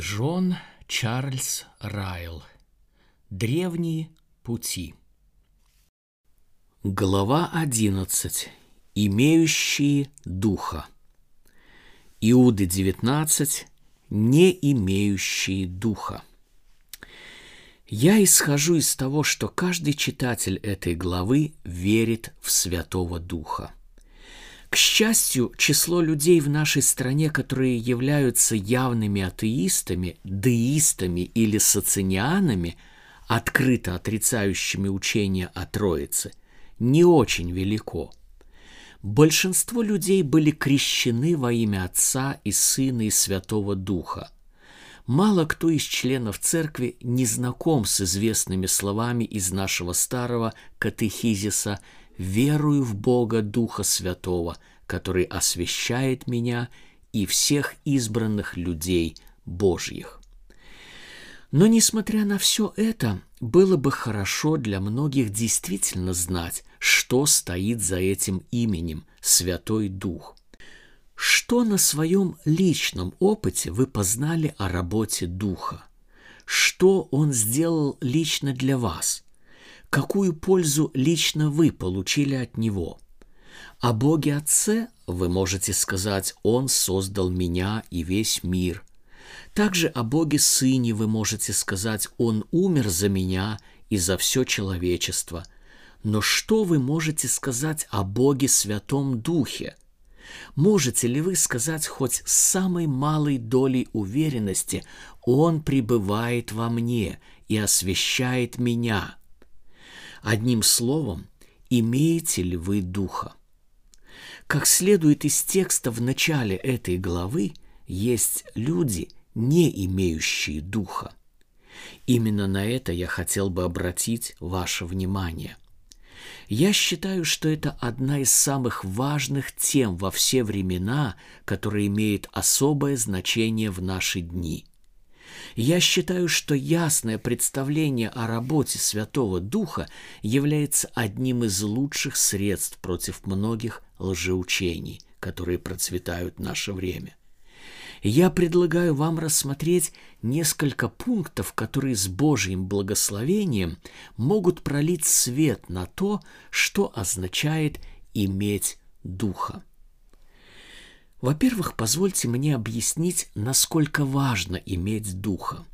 Джон Чарльз Райл. Древние пути. Глава 11. Имеющие духа. Иуды 19. Не имеющие духа. Я исхожу из того, что каждый читатель этой главы верит в Святого Духа – к счастью, число людей в нашей стране, которые являются явными атеистами, деистами или социнианами, открыто отрицающими учение о Троице, не очень велико. Большинство людей были крещены во имя Отца и Сына и Святого Духа. Мало кто из членов церкви не знаком с известными словами из нашего старого катехизиса – верую в Бога Духа Святого, который освящает меня и всех избранных людей Божьих. Но, несмотря на все это, было бы хорошо для многих действительно знать, что стоит за этим именем Святой Дух. Что на своем личном опыте вы познали о работе Духа? Что Он сделал лично для вас – какую пользу лично вы получили от Него. О Боге Отце вы можете сказать «Он создал меня и весь мир». Также о Боге Сыне вы можете сказать «Он умер за меня и за все человечество». Но что вы можете сказать о Боге Святом Духе? Можете ли вы сказать хоть самой малой долей уверенности «Он пребывает во мне и освещает меня»? Одним словом, имеете ли вы духа? Как следует из текста в начале этой главы, есть люди, не имеющие духа. Именно на это я хотел бы обратить ваше внимание. Я считаю, что это одна из самых важных тем во все времена, которая имеет особое значение в наши дни – я считаю, что ясное представление о работе Святого Духа является одним из лучших средств против многих лжеучений, которые процветают в наше время. Я предлагаю вам рассмотреть несколько пунктов, которые с Божьим благословением могут пролить свет на то, что означает иметь Духа. Во-первых, позвольте мне объяснить, насколько важно иметь духа.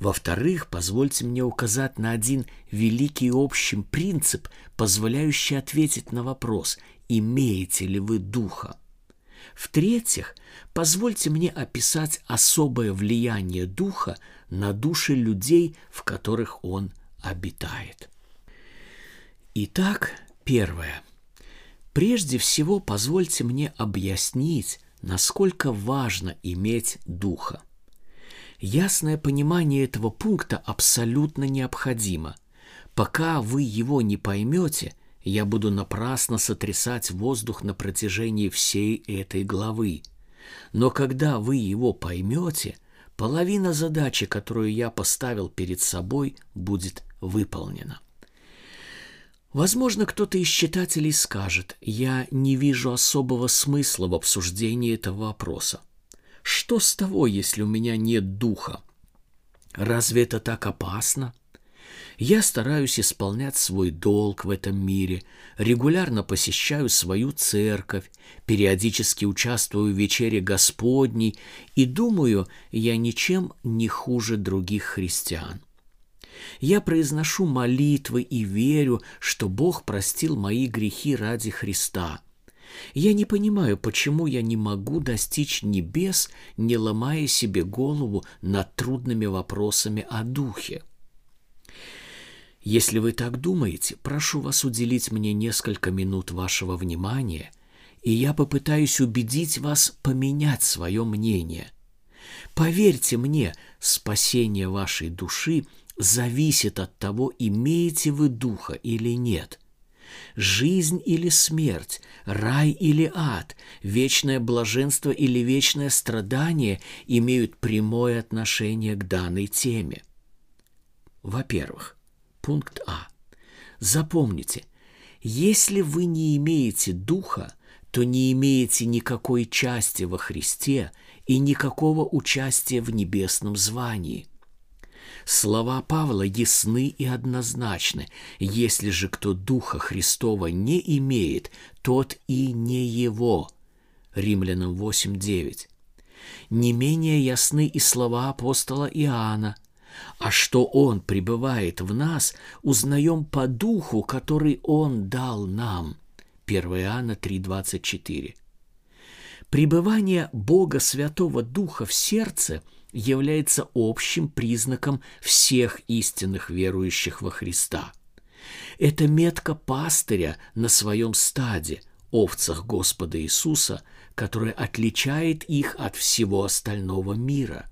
Во-вторых, позвольте мне указать на один великий общий принцип, позволяющий ответить на вопрос, имеете ли вы духа. В-третьих, позвольте мне описать особое влияние духа на души людей, в которых он обитает. Итак, первое – Прежде всего, позвольте мне объяснить, насколько важно иметь духа. Ясное понимание этого пункта абсолютно необходимо. Пока вы его не поймете, я буду напрасно сотрясать воздух на протяжении всей этой главы. Но когда вы его поймете, половина задачи, которую я поставил перед собой, будет выполнена. Возможно, кто-то из читателей скажет, я не вижу особого смысла в обсуждении этого вопроса. Что с того, если у меня нет духа? Разве это так опасно? Я стараюсь исполнять свой долг в этом мире, регулярно посещаю свою церковь, периодически участвую в вечере Господней и думаю, я ничем не хуже других христиан. Я произношу молитвы и верю, что Бог простил мои грехи ради Христа. Я не понимаю, почему я не могу достичь небес, не ломая себе голову над трудными вопросами о духе. Если вы так думаете, прошу вас уделить мне несколько минут вашего внимания, и я попытаюсь убедить вас поменять свое мнение. Поверьте мне, спасение вашей души – зависит от того, имеете вы духа или нет. Жизнь или смерть, рай или ад, вечное блаженство или вечное страдание имеют прямое отношение к данной теме. Во-первых, пункт А. Запомните, если вы не имеете духа, то не имеете никакой части во Христе и никакого участия в небесном звании. Слова Павла ясны и однозначны. Если же кто Духа Христова не имеет, тот и не его. Римлянам 8.9. Не менее ясны и слова апостола Иоанна. А что Он пребывает в нас, узнаем по Духу, который Он дал нам. 1 Иоанна 3.24. Пребывание Бога Святого Духа в сердце является общим признаком всех истинных верующих во Христа. Это метка пастыря на своем стаде, овцах Господа Иисуса, которая отличает их от всего остального мира.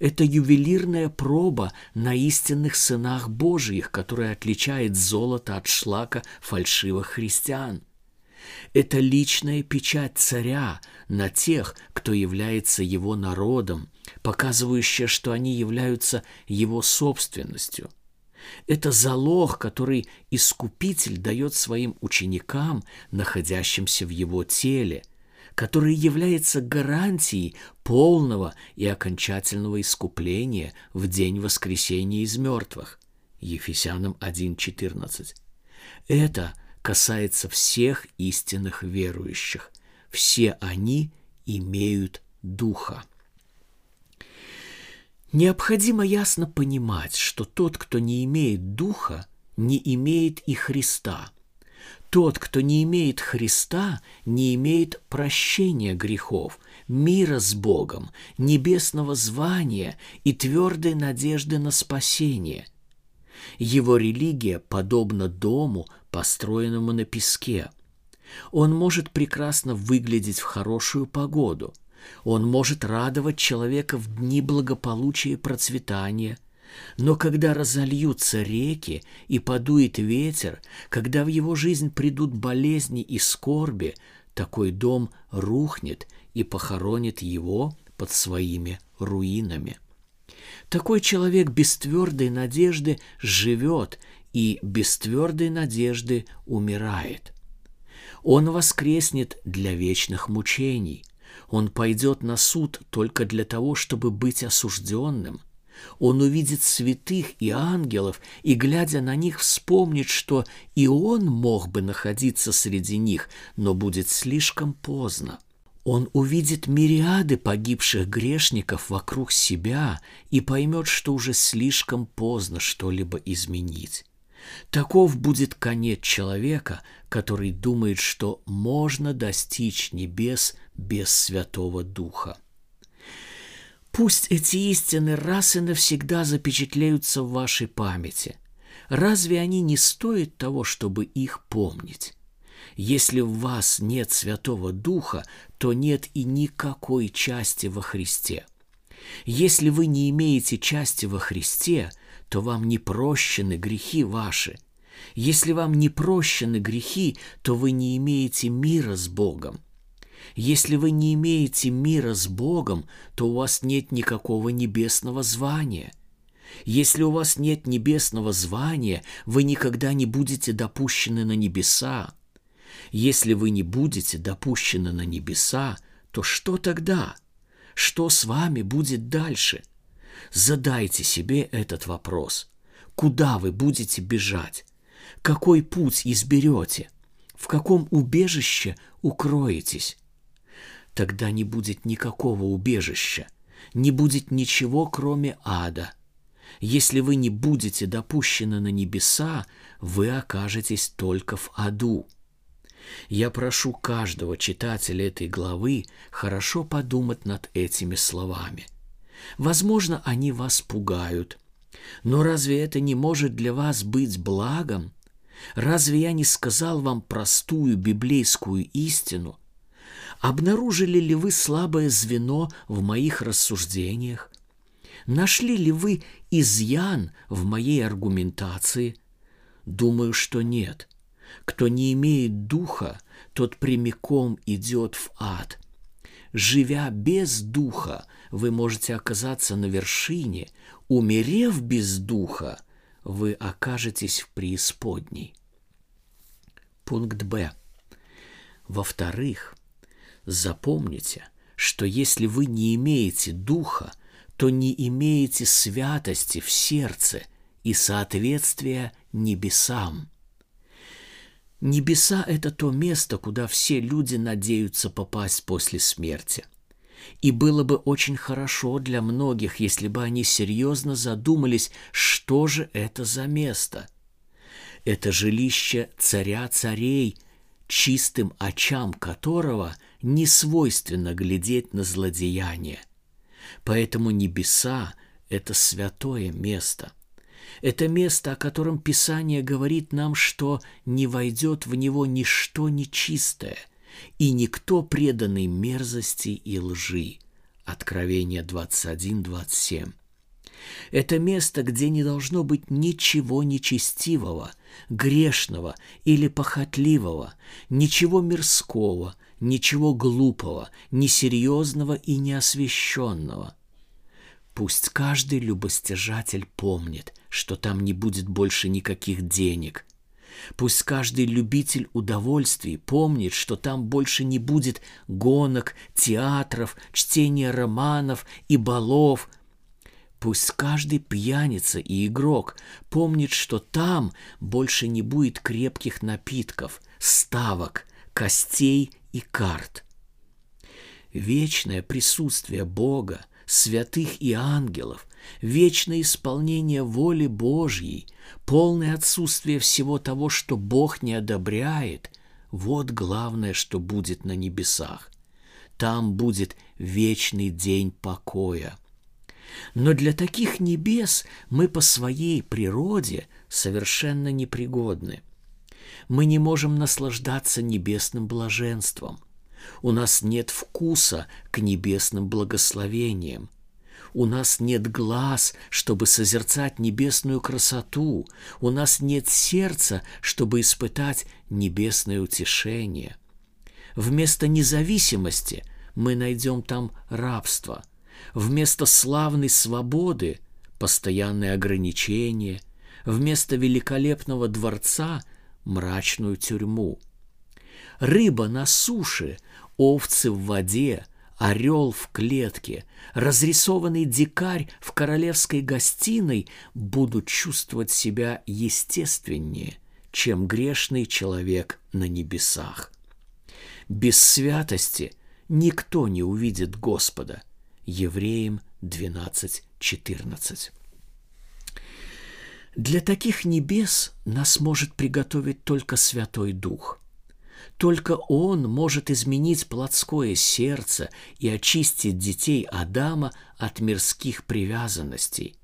Это ювелирная проба на истинных сынах Божьих, которая отличает золото от шлака фальшивых христиан – это личная печать царя на тех, кто является его народом, показывающая, что они являются его собственностью. Это залог, который Искупитель дает своим ученикам, находящимся в его теле, который является гарантией полного и окончательного искупления в день воскресения из мертвых. Ефесянам 1.14. Это касается всех истинных верующих. Все они имеют Духа. Необходимо ясно понимать, что тот, кто не имеет Духа, не имеет и Христа. Тот, кто не имеет Христа, не имеет прощения грехов, мира с Богом, небесного звания и твердой надежды на спасение. Его религия подобна дому, построенному на песке. Он может прекрасно выглядеть в хорошую погоду. Он может радовать человека в дни благополучия и процветания. Но когда разольются реки и подует ветер, когда в его жизнь придут болезни и скорби, такой дом рухнет и похоронит его под своими руинами. Такой человек без твердой надежды живет и без твердой надежды умирает. Он воскреснет для вечных мучений. Он пойдет на суд только для того, чтобы быть осужденным. Он увидит святых и ангелов и, глядя на них, вспомнит, что и он мог бы находиться среди них, но будет слишком поздно. Он увидит мириады погибших грешников вокруг себя и поймет, что уже слишком поздно что-либо изменить. Таков будет конец человека, который думает, что можно достичь небес без Святого Духа. Пусть эти истины раз и навсегда запечатлеются в вашей памяти. Разве они не стоят того, чтобы их помнить? Если в вас нет Святого Духа, то нет и никакой части во Христе. Если вы не имеете части во Христе – то вам не прощены грехи ваши. Если вам не прощены грехи, то вы не имеете мира с Богом. Если вы не имеете мира с Богом, то у вас нет никакого небесного звания. Если у вас нет небесного звания, вы никогда не будете допущены на небеса. Если вы не будете допущены на небеса, то что тогда? Что с вами будет дальше – Задайте себе этот вопрос. Куда вы будете бежать? Какой путь изберете? В каком убежище укроетесь? Тогда не будет никакого убежища, не будет ничего, кроме ада. Если вы не будете допущены на небеса, вы окажетесь только в аду. Я прошу каждого читателя этой главы хорошо подумать над этими словами. Возможно, они вас пугают. Но разве это не может для вас быть благом? Разве я не сказал вам простую библейскую истину? Обнаружили ли вы слабое звено в моих рассуждениях? Нашли ли вы изъян в моей аргументации? Думаю, что нет. Кто не имеет духа, тот прямиком идет в ад. Живя без духа, вы можете оказаться на вершине, умерев без духа, вы окажетесь в преисподней. Пункт Б. Во-вторых, запомните, что если вы не имеете духа, то не имеете святости в сердце и соответствия небесам. Небеса – это то место, куда все люди надеются попасть после смерти. И было бы очень хорошо для многих, если бы они серьезно задумались, что же это за место. Это жилище царя царей, чистым очам которого не свойственно глядеть на злодеяние. Поэтому небеса – это святое место – это место, о котором Писание говорит нам, что не войдет в него ничто нечистое, и никто преданный мерзости и лжи. Откровение 21-27. Это место, где не должно быть ничего нечестивого, грешного или похотливого, ничего мирского, ничего глупого, несерьезного и неосвященного – Пусть каждый любостяжатель помнит, что там не будет больше никаких денег. Пусть каждый любитель удовольствий помнит, что там больше не будет гонок, театров, чтения романов и балов. Пусть каждый пьяница и игрок помнит, что там больше не будет крепких напитков, ставок, костей и карт. Вечное присутствие Бога – святых и ангелов, вечное исполнение воли Божьей, полное отсутствие всего того, что Бог не одобряет, вот главное, что будет на небесах. Там будет вечный день покоя. Но для таких небес мы по своей природе совершенно непригодны. Мы не можем наслаждаться небесным блаженством – у нас нет вкуса к небесным благословениям. У нас нет глаз, чтобы созерцать небесную красоту. У нас нет сердца, чтобы испытать небесное утешение. Вместо независимости мы найдем там рабство. Вместо славной свободы – постоянные ограничения. Вместо великолепного дворца – мрачную тюрьму. Рыба на суше – овцы в воде, орел в клетке, разрисованный дикарь в королевской гостиной будут чувствовать себя естественнее, чем грешный человек на небесах. Без святости никто не увидит Господа. Евреям 12.14. Для таких небес нас может приготовить только Святой Дух – только Он может изменить плотское сердце и очистить детей Адама от мирских привязанностей.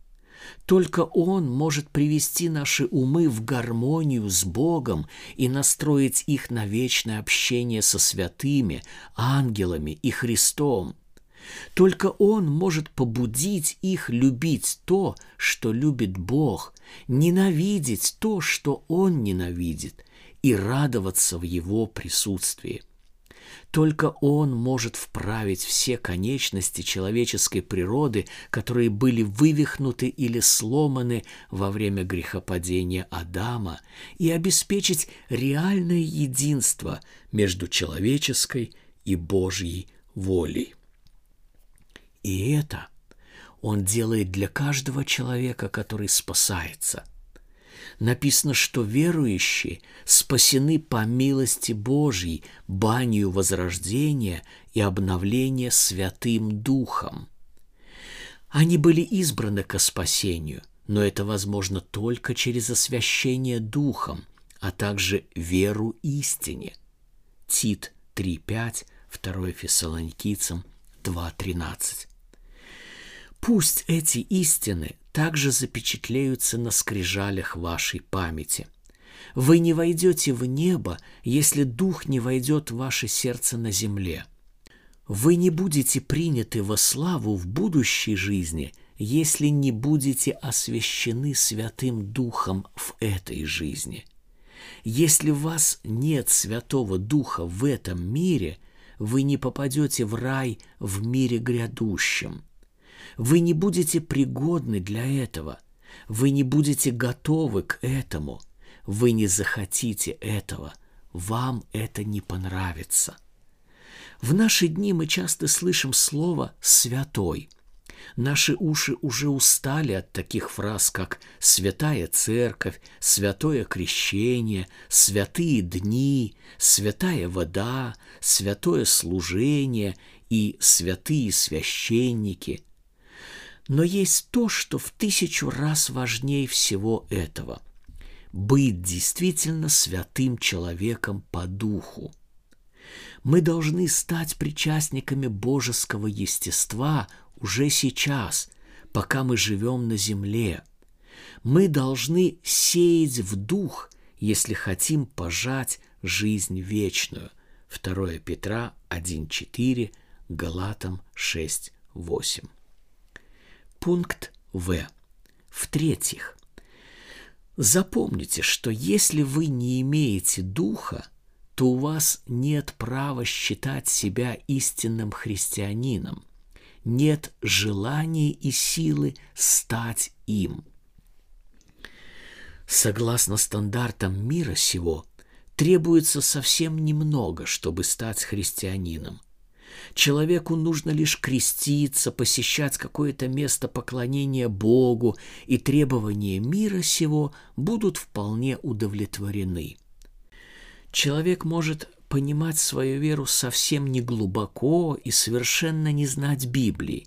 Только Он может привести наши умы в гармонию с Богом и настроить их на вечное общение со святыми, ангелами и Христом. Только Он может побудить их любить то, что любит Бог, ненавидеть то, что Он ненавидит, и радоваться в Его присутствии. Только Он может вправить все конечности человеческой природы, которые были вывихнуты или сломаны во время грехопадения Адама, и обеспечить реальное единство между человеческой и Божьей волей. И это Он делает для каждого человека, который спасается – написано, что верующие спасены по милости Божьей, банию возрождения и обновления Святым Духом. Они были избраны ко спасению, но это возможно только через освящение Духом, а также веру истине. Тит 3.5, 2 Фессалоникийцам 2.13. Пусть эти истины также запечатлеются на скрижалях вашей памяти. Вы не войдете в небо, если Дух не войдет в ваше сердце на земле. Вы не будете приняты во славу в будущей жизни, если не будете освящены Святым Духом в этой жизни. Если у вас нет Святого Духа в этом мире, вы не попадете в рай в мире грядущем – вы не будете пригодны для этого. Вы не будете готовы к этому. Вы не захотите этого. вам это не понравится. В наши дни мы часто слышим слово «святой». Наши уши уже устали от таких фраз, как «святая церковь», «святое крещение», «святые дни», «святая вода», «святое служение» и «святые священники». Но есть то, что в тысячу раз важнее всего этого – быть действительно святым человеком по духу. Мы должны стать причастниками божеского естества уже сейчас, пока мы живем на земле. Мы должны сеять в дух, если хотим пожать жизнь вечную. 2 Петра 1.4, Галатам 6.8. Пункт В. В-третьих, запомните, что если вы не имеете духа, то у вас нет права считать себя истинным христианином нет желания и силы стать им. Согласно стандартам мира сего, требуется совсем немного, чтобы стать христианином. Человеку нужно лишь креститься, посещать какое-то место поклонения Богу, и требования мира сего будут вполне удовлетворены. Человек может понимать свою веру совсем не глубоко и совершенно не знать Библии.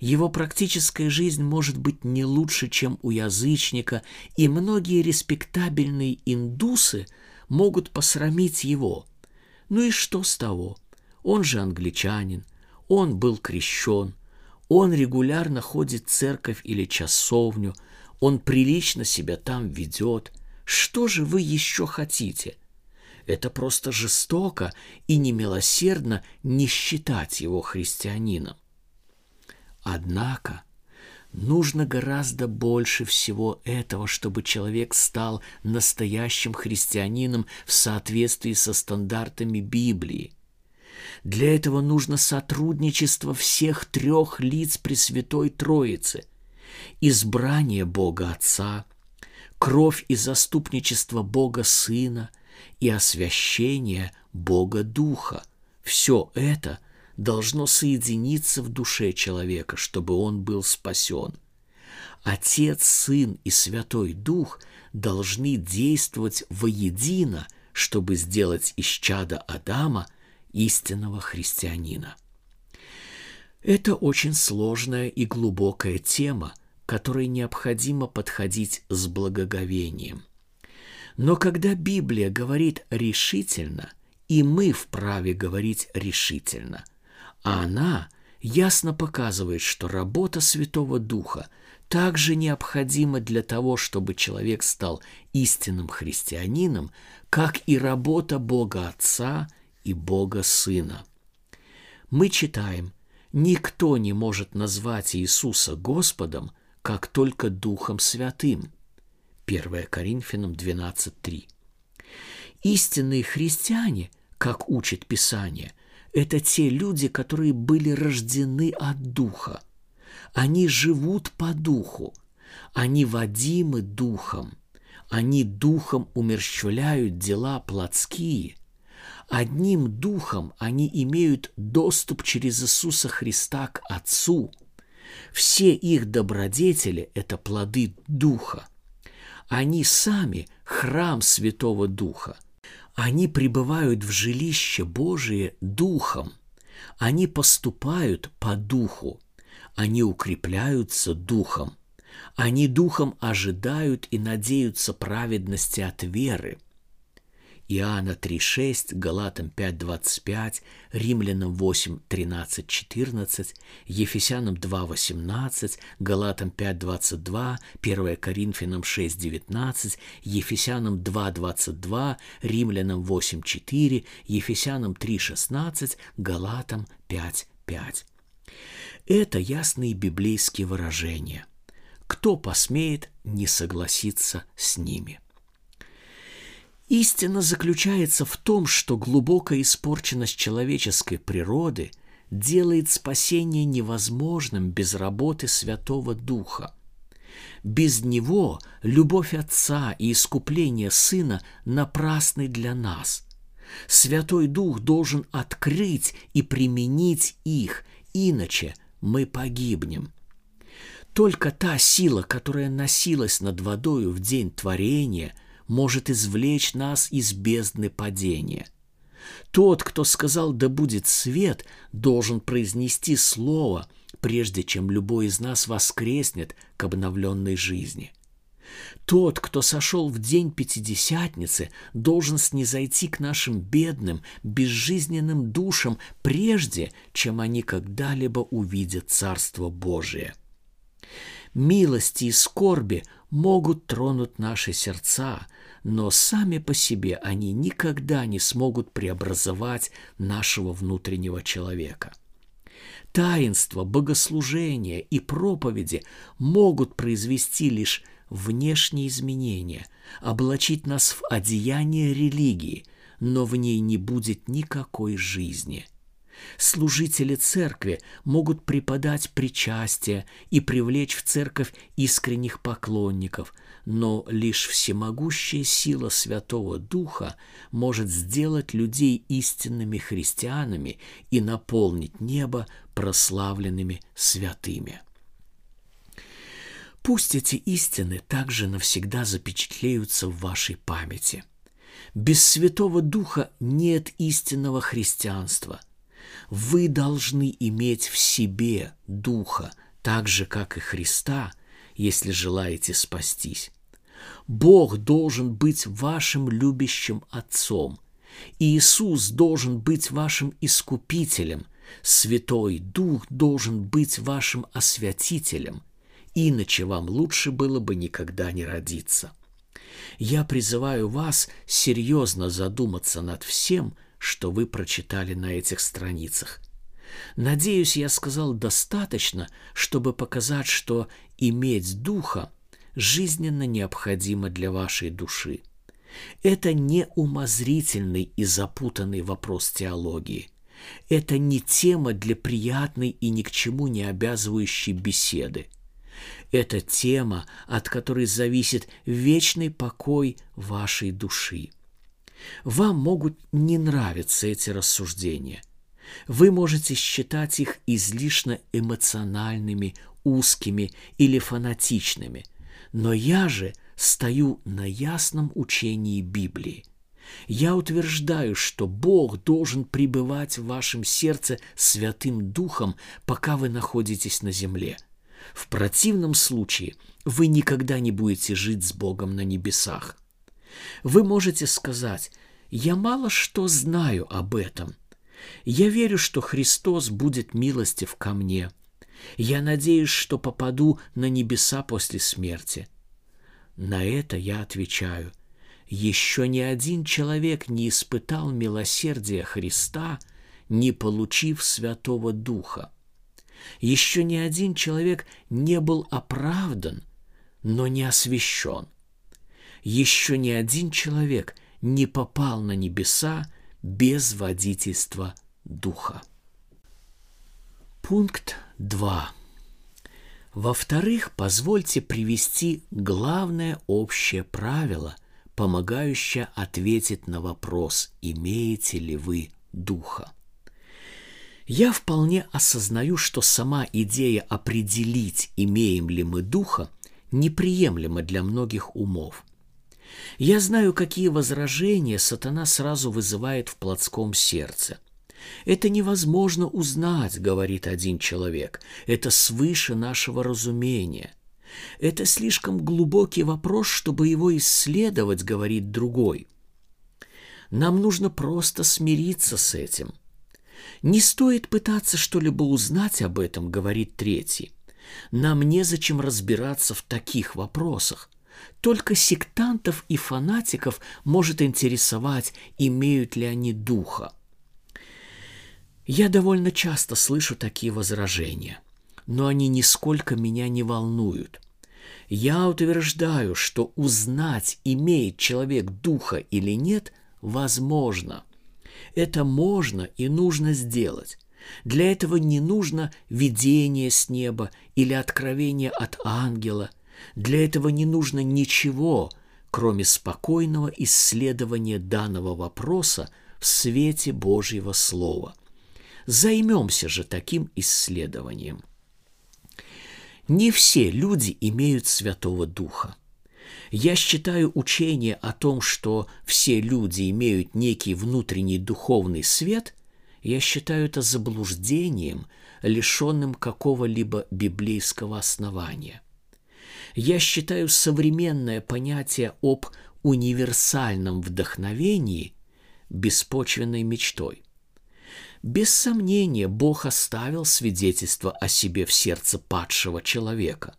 Его практическая жизнь может быть не лучше, чем у язычника, и многие респектабельные индусы могут посрамить его. Ну и что с того? Он же англичанин, он был крещен, он регулярно ходит в церковь или часовню, он прилично себя там ведет. Что же вы еще хотите? Это просто жестоко и немилосердно не считать его христианином. Однако нужно гораздо больше всего этого, чтобы человек стал настоящим христианином в соответствии со стандартами Библии. Для этого нужно сотрудничество всех трех лиц Пресвятой Троицы, избрание Бога Отца, кровь и заступничество Бога Сына – и освящение Бога Духа. Все это должно соединиться в душе человека, чтобы он был спасен. Отец, Сын и Святой Дух должны действовать воедино, чтобы сделать из чада Адама истинного христианина. Это очень сложная и глубокая тема, которой необходимо подходить с благоговением – но когда Библия говорит решительно, и мы вправе говорить решительно, а она ясно показывает, что работа Святого Духа также необходима для того, чтобы человек стал истинным христианином, как и работа Бога Отца и Бога Сына. Мы читаем, никто не может назвать Иисуса Господом, как только Духом Святым – 1 Коринфянам 12.3. Истинные христиане, как учит Писание, это те люди, которые были рождены от Духа. Они живут по Духу, они водимы Духом, они Духом умерщвляют дела плотские. Одним Духом они имеют доступ через Иисуса Христа к Отцу. Все их добродетели – это плоды Духа – они сами храм Святого Духа. Они пребывают в жилище Божие Духом. Они поступают по Духу. Они укрепляются Духом. Они Духом ожидают и надеются праведности от веры – Иоанна 3.6, Галатам 5.25, Римлянам 8.13, 14, Ефесянам 2.18, Галатам 5.22, 1 Коринфянам 6.19, Ефесянам 2.22, Римлянам 8.4, Ефесянам 3.16, Галатам 5.5. Это ясные библейские выражения. Кто посмеет не согласиться с ними? Истина заключается в том, что глубокая испорченность человеческой природы делает спасение невозможным без работы Святого Духа. Без него любовь Отца и искупление Сына напрасны для нас. Святой Дух должен открыть и применить их, иначе мы погибнем. Только та сила, которая носилась над водою в день творения, может извлечь нас из бездны падения. Тот, кто сказал «да будет свет», должен произнести слово, прежде чем любой из нас воскреснет к обновленной жизни – тот, кто сошел в день Пятидесятницы, должен снизойти к нашим бедным, безжизненным душам, прежде чем они когда-либо увидят Царство Божие. Милости и скорби могут тронуть наши сердца, но сами по себе они никогда не смогут преобразовать нашего внутреннего человека. Таинство, богослужения и проповеди могут произвести лишь внешние изменения, облачить нас в одеяние религии, но в ней не будет никакой жизни. Служители церкви могут преподать причастие и привлечь в церковь искренних поклонников, но лишь всемогущая сила Святого Духа может сделать людей истинными христианами и наполнить небо прославленными святыми. Пусть эти истины также навсегда запечатлеются в вашей памяти. Без Святого Духа нет истинного христианства. Вы должны иметь в себе Духа, так же, как и Христа, если желаете спастись. Бог должен быть вашим любящим Отцом. Иисус должен быть вашим Искупителем. Святой Дух должен быть вашим Освятителем – иначе вам лучше было бы никогда не родиться. Я призываю вас серьезно задуматься над всем, что вы прочитали на этих страницах. Надеюсь, я сказал достаточно, чтобы показать, что иметь духа жизненно необходимо для вашей души. Это не умозрительный и запутанный вопрос теологии. Это не тема для приятной и ни к чему не обязывающей беседы – это тема, от которой зависит вечный покой вашей души. Вам могут не нравиться эти рассуждения. Вы можете считать их излишне эмоциональными, узкими или фанатичными, но я же стою на ясном учении Библии. Я утверждаю, что Бог должен пребывать в вашем сердце Святым Духом, пока вы находитесь на земле – в противном случае вы никогда не будете жить с Богом на небесах. Вы можете сказать, я мало что знаю об этом. Я верю, что Христос будет милостив ко мне. Я надеюсь, что попаду на небеса после смерти. На это я отвечаю, еще ни один человек не испытал милосердия Христа, не получив Святого Духа. Еще ни один человек не был оправдан, но не освящен. Еще ни один человек не попал на небеса без водительства Духа. Пункт 2. Во-вторых, позвольте привести главное общее правило, помогающее ответить на вопрос, имеете ли вы Духа. Я вполне осознаю, что сама идея определить, имеем ли мы духа, неприемлема для многих умов. Я знаю, какие возражения сатана сразу вызывает в плотском сердце. Это невозможно узнать, говорит один человек. Это свыше нашего разумения. Это слишком глубокий вопрос, чтобы его исследовать, говорит другой. Нам нужно просто смириться с этим – не стоит пытаться что-либо узнать об этом, говорит третий. Нам незачем разбираться в таких вопросах. Только сектантов и фанатиков может интересовать, имеют ли они духа. Я довольно часто слышу такие возражения, но они нисколько меня не волнуют. Я утверждаю, что узнать, имеет человек духа или нет, возможно – это можно и нужно сделать. Для этого не нужно видение с неба или откровение от ангела. Для этого не нужно ничего, кроме спокойного исследования данного вопроса в свете Божьего Слова. Займемся же таким исследованием. Не все люди имеют Святого Духа. Я считаю учение о том, что все люди имеют некий внутренний духовный свет, я считаю это заблуждением, лишенным какого-либо библейского основания. Я считаю современное понятие об универсальном вдохновении беспочвенной мечтой. Без сомнения, Бог оставил свидетельство о себе в сердце падшего человека.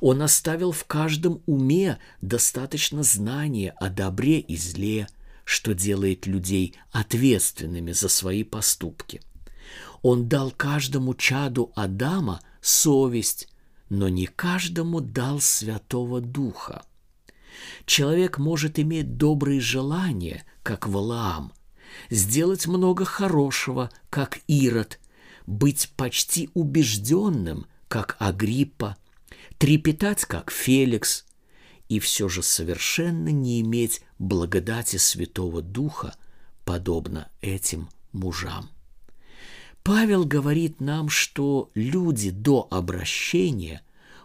Он оставил в каждом уме достаточно знания о добре и зле, что делает людей ответственными за свои поступки. Он дал каждому чаду Адама совесть, но не каждому дал Святого Духа. Человек может иметь добрые желания, как Валаам, сделать много хорошего, как Ирод, быть почти убежденным, как Агриппа, трепетать, как Феликс, и все же совершенно не иметь благодати Святого Духа, подобно этим мужам. Павел говорит нам, что люди до обращения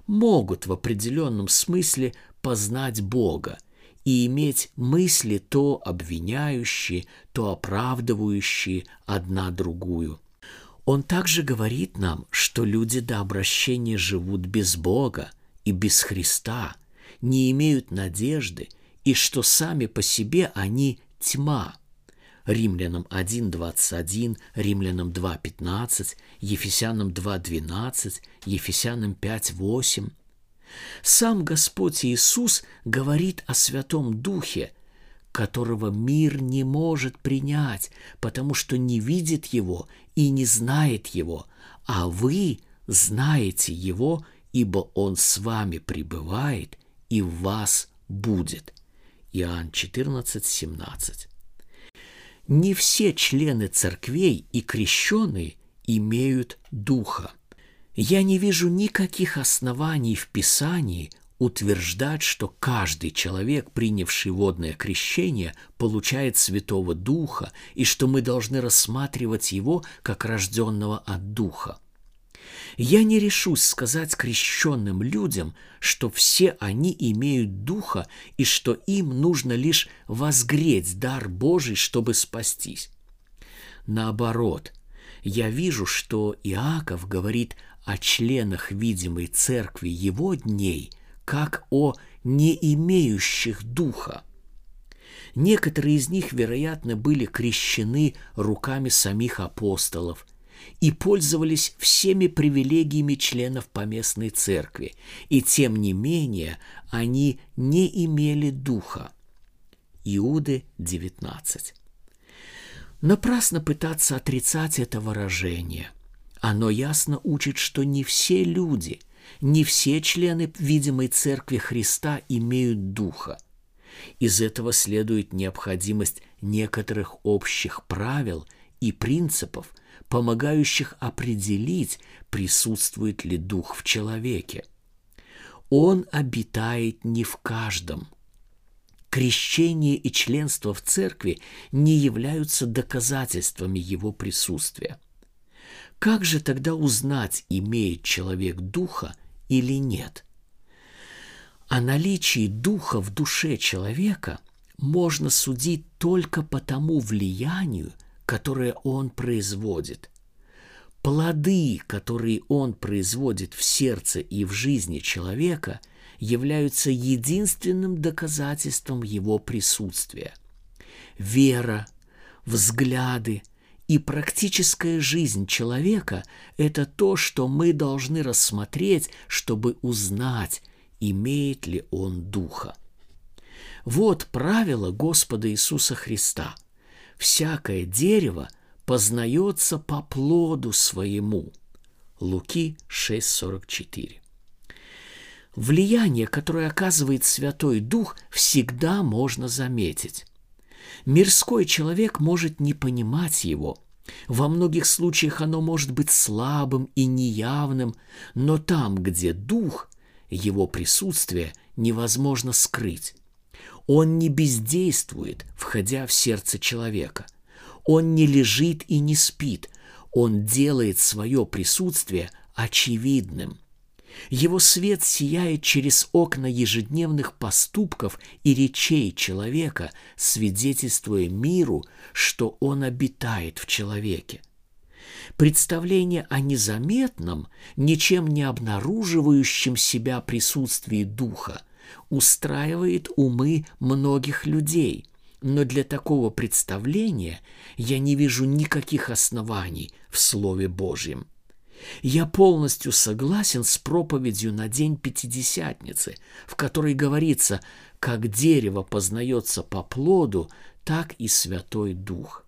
могут в определенном смысле познать Бога и иметь мысли то обвиняющие, то оправдывающие одна другую. Он также говорит нам, что люди до обращения живут без Бога и без Христа, не имеют надежды, и что сами по себе они тьма – Римлянам 1.21, Римлянам 2.15, Ефесянам 2.12, Ефесянам 5.8. Сам Господь Иисус говорит о Святом Духе, которого мир не может принять, потому что не видит Его и не знает Его, а вы знаете Его, ибо Он с вами пребывает и в вас будет. Иоанн 14, 17 не все члены церквей и крещенные имеют духа. Я не вижу никаких оснований в Писании утверждать, что каждый человек, принявший водное крещение, получает Святого Духа, и что мы должны рассматривать его как рожденного от Духа. Я не решусь сказать крещенным людям, что все они имеют духа и что им нужно лишь возгреть дар Божий, чтобы спастись. Наоборот, я вижу, что Иаков говорит о членах видимой церкви его дней, как о не имеющих духа. Некоторые из них, вероятно, были крещены руками самих апостолов – и пользовались всеми привилегиями членов поместной церкви, и тем не менее они не имели духа. Иуды 19. Напрасно пытаться отрицать это выражение. Оно ясно учит, что не все люди, не все члены видимой церкви Христа имеют духа. Из этого следует необходимость некоторых общих правил и принципов, помогающих определить, присутствует ли дух в человеке. Он обитает не в каждом. Крещение и членство в церкви не являются доказательствами его присутствия. Как же тогда узнать, имеет человек духа или нет? О наличии духа в душе человека можно судить только по тому влиянию, которое он производит. Плоды, которые он производит в сердце и в жизни человека, являются единственным доказательством его присутствия. Вера, взгляды и практическая жизнь человека – это то, что мы должны рассмотреть, чтобы узнать, имеет ли он духа. Вот правило Господа Иисуса Христа – всякое дерево познается по плоду своему. Луки 6:44. Влияние, которое оказывает Святой Дух, всегда можно заметить. Мирской человек может не понимать его. Во многих случаях оно может быть слабым и неявным, но там, где Дух, его присутствие невозможно скрыть. Он не бездействует, входя в сердце человека. Он не лежит и не спит. Он делает свое присутствие очевидным. Его свет сияет через окна ежедневных поступков и речей человека, свидетельствуя миру, что он обитает в человеке. Представление о незаметном, ничем не обнаруживающем себя присутствии духа устраивает умы многих людей, но для такого представления я не вижу никаких оснований в Слове Божьем. Я полностью согласен с проповедью на день Пятидесятницы, в которой говорится, как дерево познается по плоду, так и Святой Дух.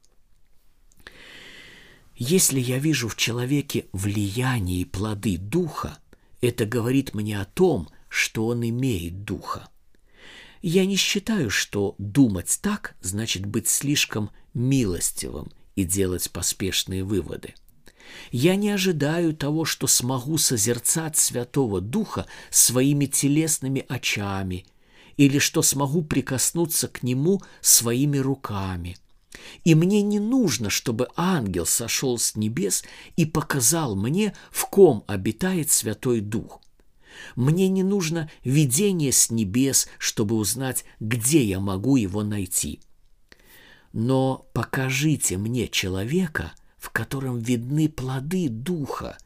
Если я вижу в человеке влияние и плоды Духа, это говорит мне о том, что он имеет Духа. Я не считаю, что думать так значит быть слишком милостивым и делать поспешные выводы – я не ожидаю того, что смогу созерцать Святого Духа своими телесными очами или что смогу прикоснуться к Нему своими руками. И мне не нужно, чтобы ангел сошел с небес и показал мне, в ком обитает Святой Дух. Мне не нужно видение с небес, чтобы узнать, где я могу его найти. Но покажите мне человека – в котором видны плоды Духа,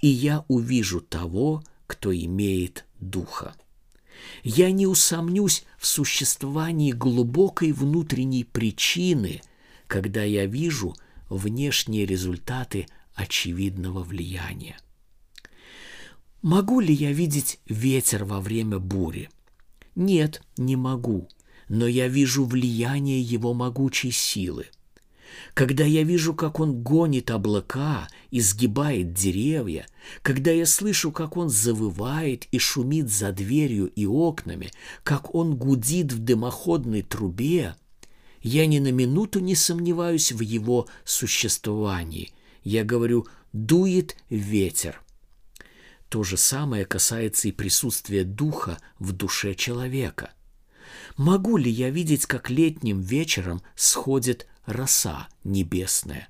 и я увижу того, кто имеет Духа. Я не усомнюсь в существовании глубокой внутренней причины, когда я вижу внешние результаты очевидного влияния. Могу ли я видеть ветер во время бури? Нет, не могу, но я вижу влияние его могучей силы – когда я вижу, как он гонит облака, изгибает деревья, когда я слышу, как он завывает и шумит за дверью и окнами, как он гудит в дымоходной трубе, я ни на минуту не сомневаюсь в его существовании. Я говорю «дует ветер». То же самое касается и присутствия духа в душе человека. Могу ли я видеть, как летним вечером сходит роса небесная?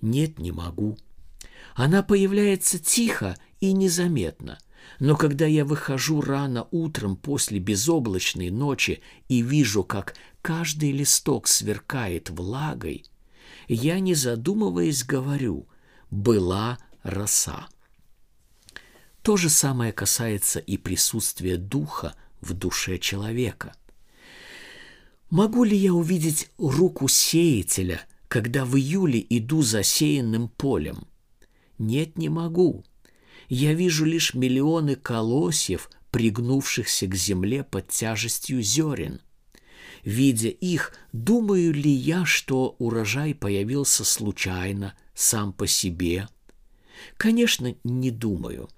Нет, не могу. Она появляется тихо и незаметно, но когда я выхожу рано утром после безоблачной ночи и вижу, как каждый листок сверкает влагой, я, не задумываясь, говорю «была роса». То же самое касается и присутствия духа в душе человека. Могу ли я увидеть руку сеятеля, когда в июле иду засеянным полем? Нет, не могу. Я вижу лишь миллионы колосьев, пригнувшихся к земле под тяжестью зерен. Видя их, думаю ли я, что урожай появился случайно, сам по себе? Конечно, не думаю.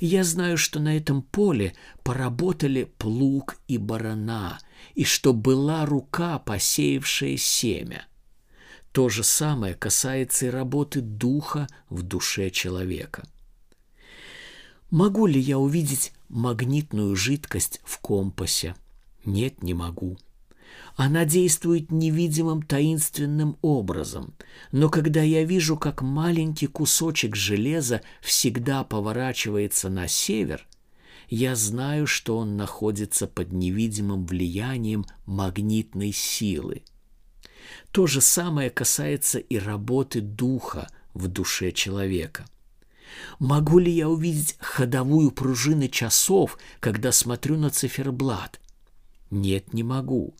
Я знаю, что на этом поле поработали плуг и барана – и что была рука, посеявшая семя. То же самое касается и работы духа в душе человека. Могу ли я увидеть магнитную жидкость в компасе? Нет, не могу. Она действует невидимым таинственным образом, но когда я вижу, как маленький кусочек железа всегда поворачивается на север, я знаю, что он находится под невидимым влиянием магнитной силы. То же самое касается и работы духа в душе человека. Могу ли я увидеть ходовую пружины часов, когда смотрю на циферблат? Нет, не могу.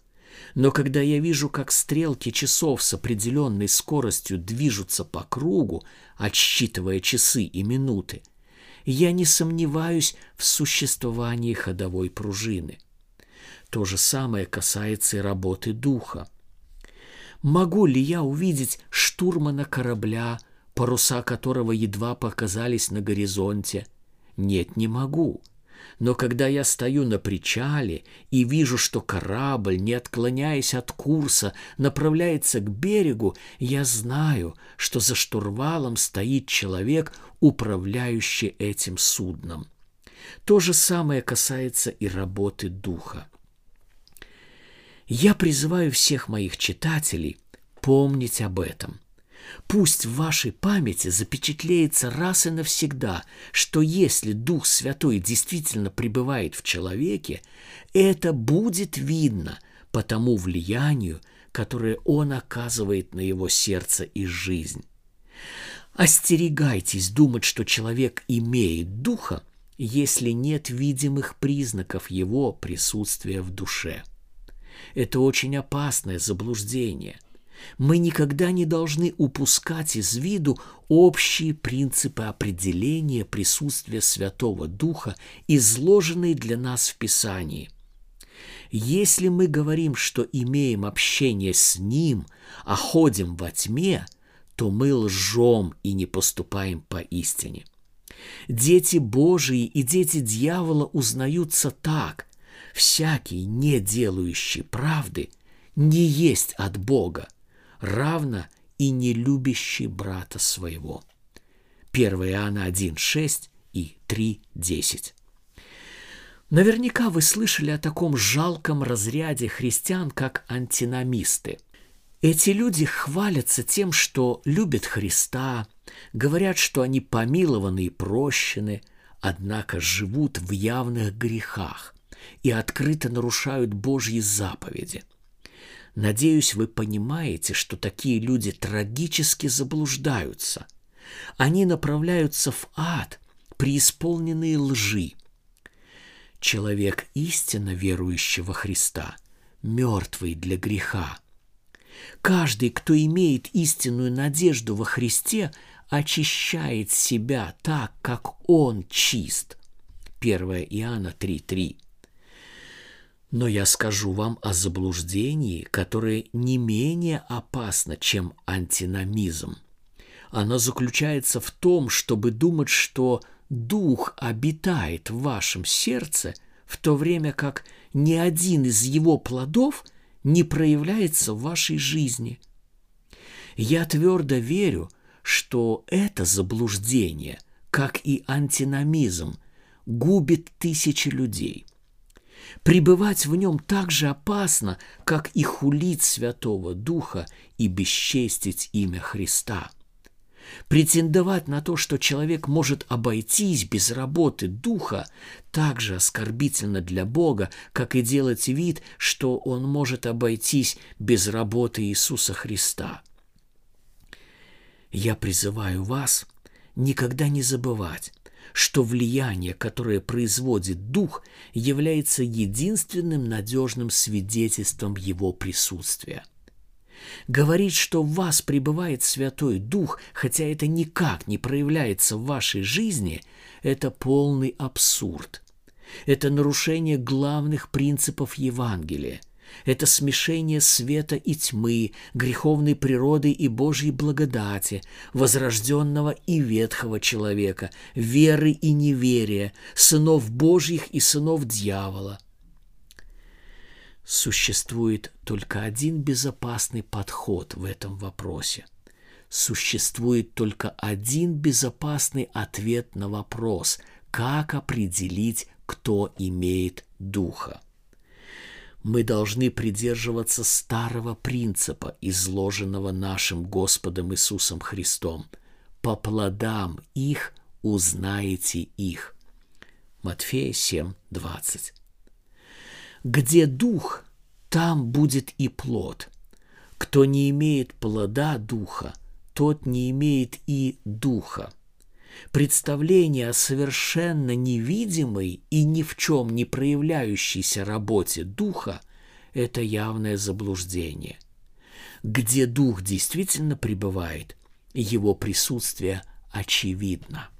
Но когда я вижу, как стрелки часов с определенной скоростью движутся по кругу, отсчитывая часы и минуты, я не сомневаюсь в существовании ходовой пружины. То же самое касается и работы духа. Могу ли я увидеть штурмана корабля, паруса которого едва показались на горизонте? Нет, не могу. Но когда я стою на причале и вижу, что корабль, не отклоняясь от курса, направляется к берегу, я знаю, что за штурвалом стоит человек, управляющий этим судном. То же самое касается и работы духа. Я призываю всех моих читателей помнить об этом. Пусть в вашей памяти запечатлеется раз и навсегда, что если Дух Святой действительно пребывает в человеке, это будет видно по тому влиянию, которое Он оказывает на его сердце и жизнь. Остерегайтесь думать, что человек имеет Духа, если нет видимых признаков его присутствия в душе. Это очень опасное заблуждение. Мы никогда не должны упускать из виду общие принципы определения присутствия Святого Духа, изложенные для нас в Писании. Если мы говорим, что имеем общение с Ним, а ходим во тьме, то мы лжем и не поступаем по истине. Дети Божии и дети дьявола узнаются так. Всякий, не делающий правды, не есть от Бога, равно и не любящий брата своего. 1 Иоанна 1,6 и 3,10. Наверняка вы слышали о таком жалком разряде христиан, как антиномисты – эти люди хвалятся тем, что любят Христа, говорят, что они помилованы и прощены, однако живут в явных грехах и открыто нарушают Божьи заповеди. Надеюсь, вы понимаете, что такие люди трагически заблуждаются. Они направляются в ад, преисполненные лжи. Человек истинно верующего Христа, мертвый для греха – Каждый, кто имеет истинную надежду во Христе, очищает себя так, как Он чист. 1 Иоанна 3.3. Но я скажу вам о заблуждении, которое не менее опасно, чем антиномизм. Оно заключается в том, чтобы думать, что Дух обитает в вашем сердце, в то время как ни один из его плодов – не проявляется в вашей жизни. Я твердо верю, что это заблуждение, как и антиномизм, губит тысячи людей. Пребывать в нем так же опасно, как и хулить Святого Духа и бесчестить имя Христа – Претендовать на то, что человек может обойтись без работы духа, так же оскорбительно для Бога, как и делать вид, что он может обойтись без работы Иисуса Христа. Я призываю вас никогда не забывать, что влияние, которое производит Дух, является единственным надежным свидетельством Его присутствия – Говорить, что в вас пребывает Святой Дух, хотя это никак не проявляется в вашей жизни, это полный абсурд. Это нарушение главных принципов Евангелия. Это смешение света и тьмы, греховной природы и Божьей благодати, возрожденного и ветхого человека, веры и неверия, сынов Божьих и сынов дьявола – Существует только один безопасный подход в этом вопросе. Существует только один безопасный ответ на вопрос, как определить, кто имеет духа. Мы должны придерживаться старого принципа, изложенного нашим Господом Иисусом Христом. По плодам их узнаете их. Матфея 7, 20. Где дух, там будет и плод. Кто не имеет плода духа, тот не имеет и духа. Представление о совершенно невидимой и ни в чем не проявляющейся работе духа – это явное заблуждение. Где дух действительно пребывает, его присутствие очевидно –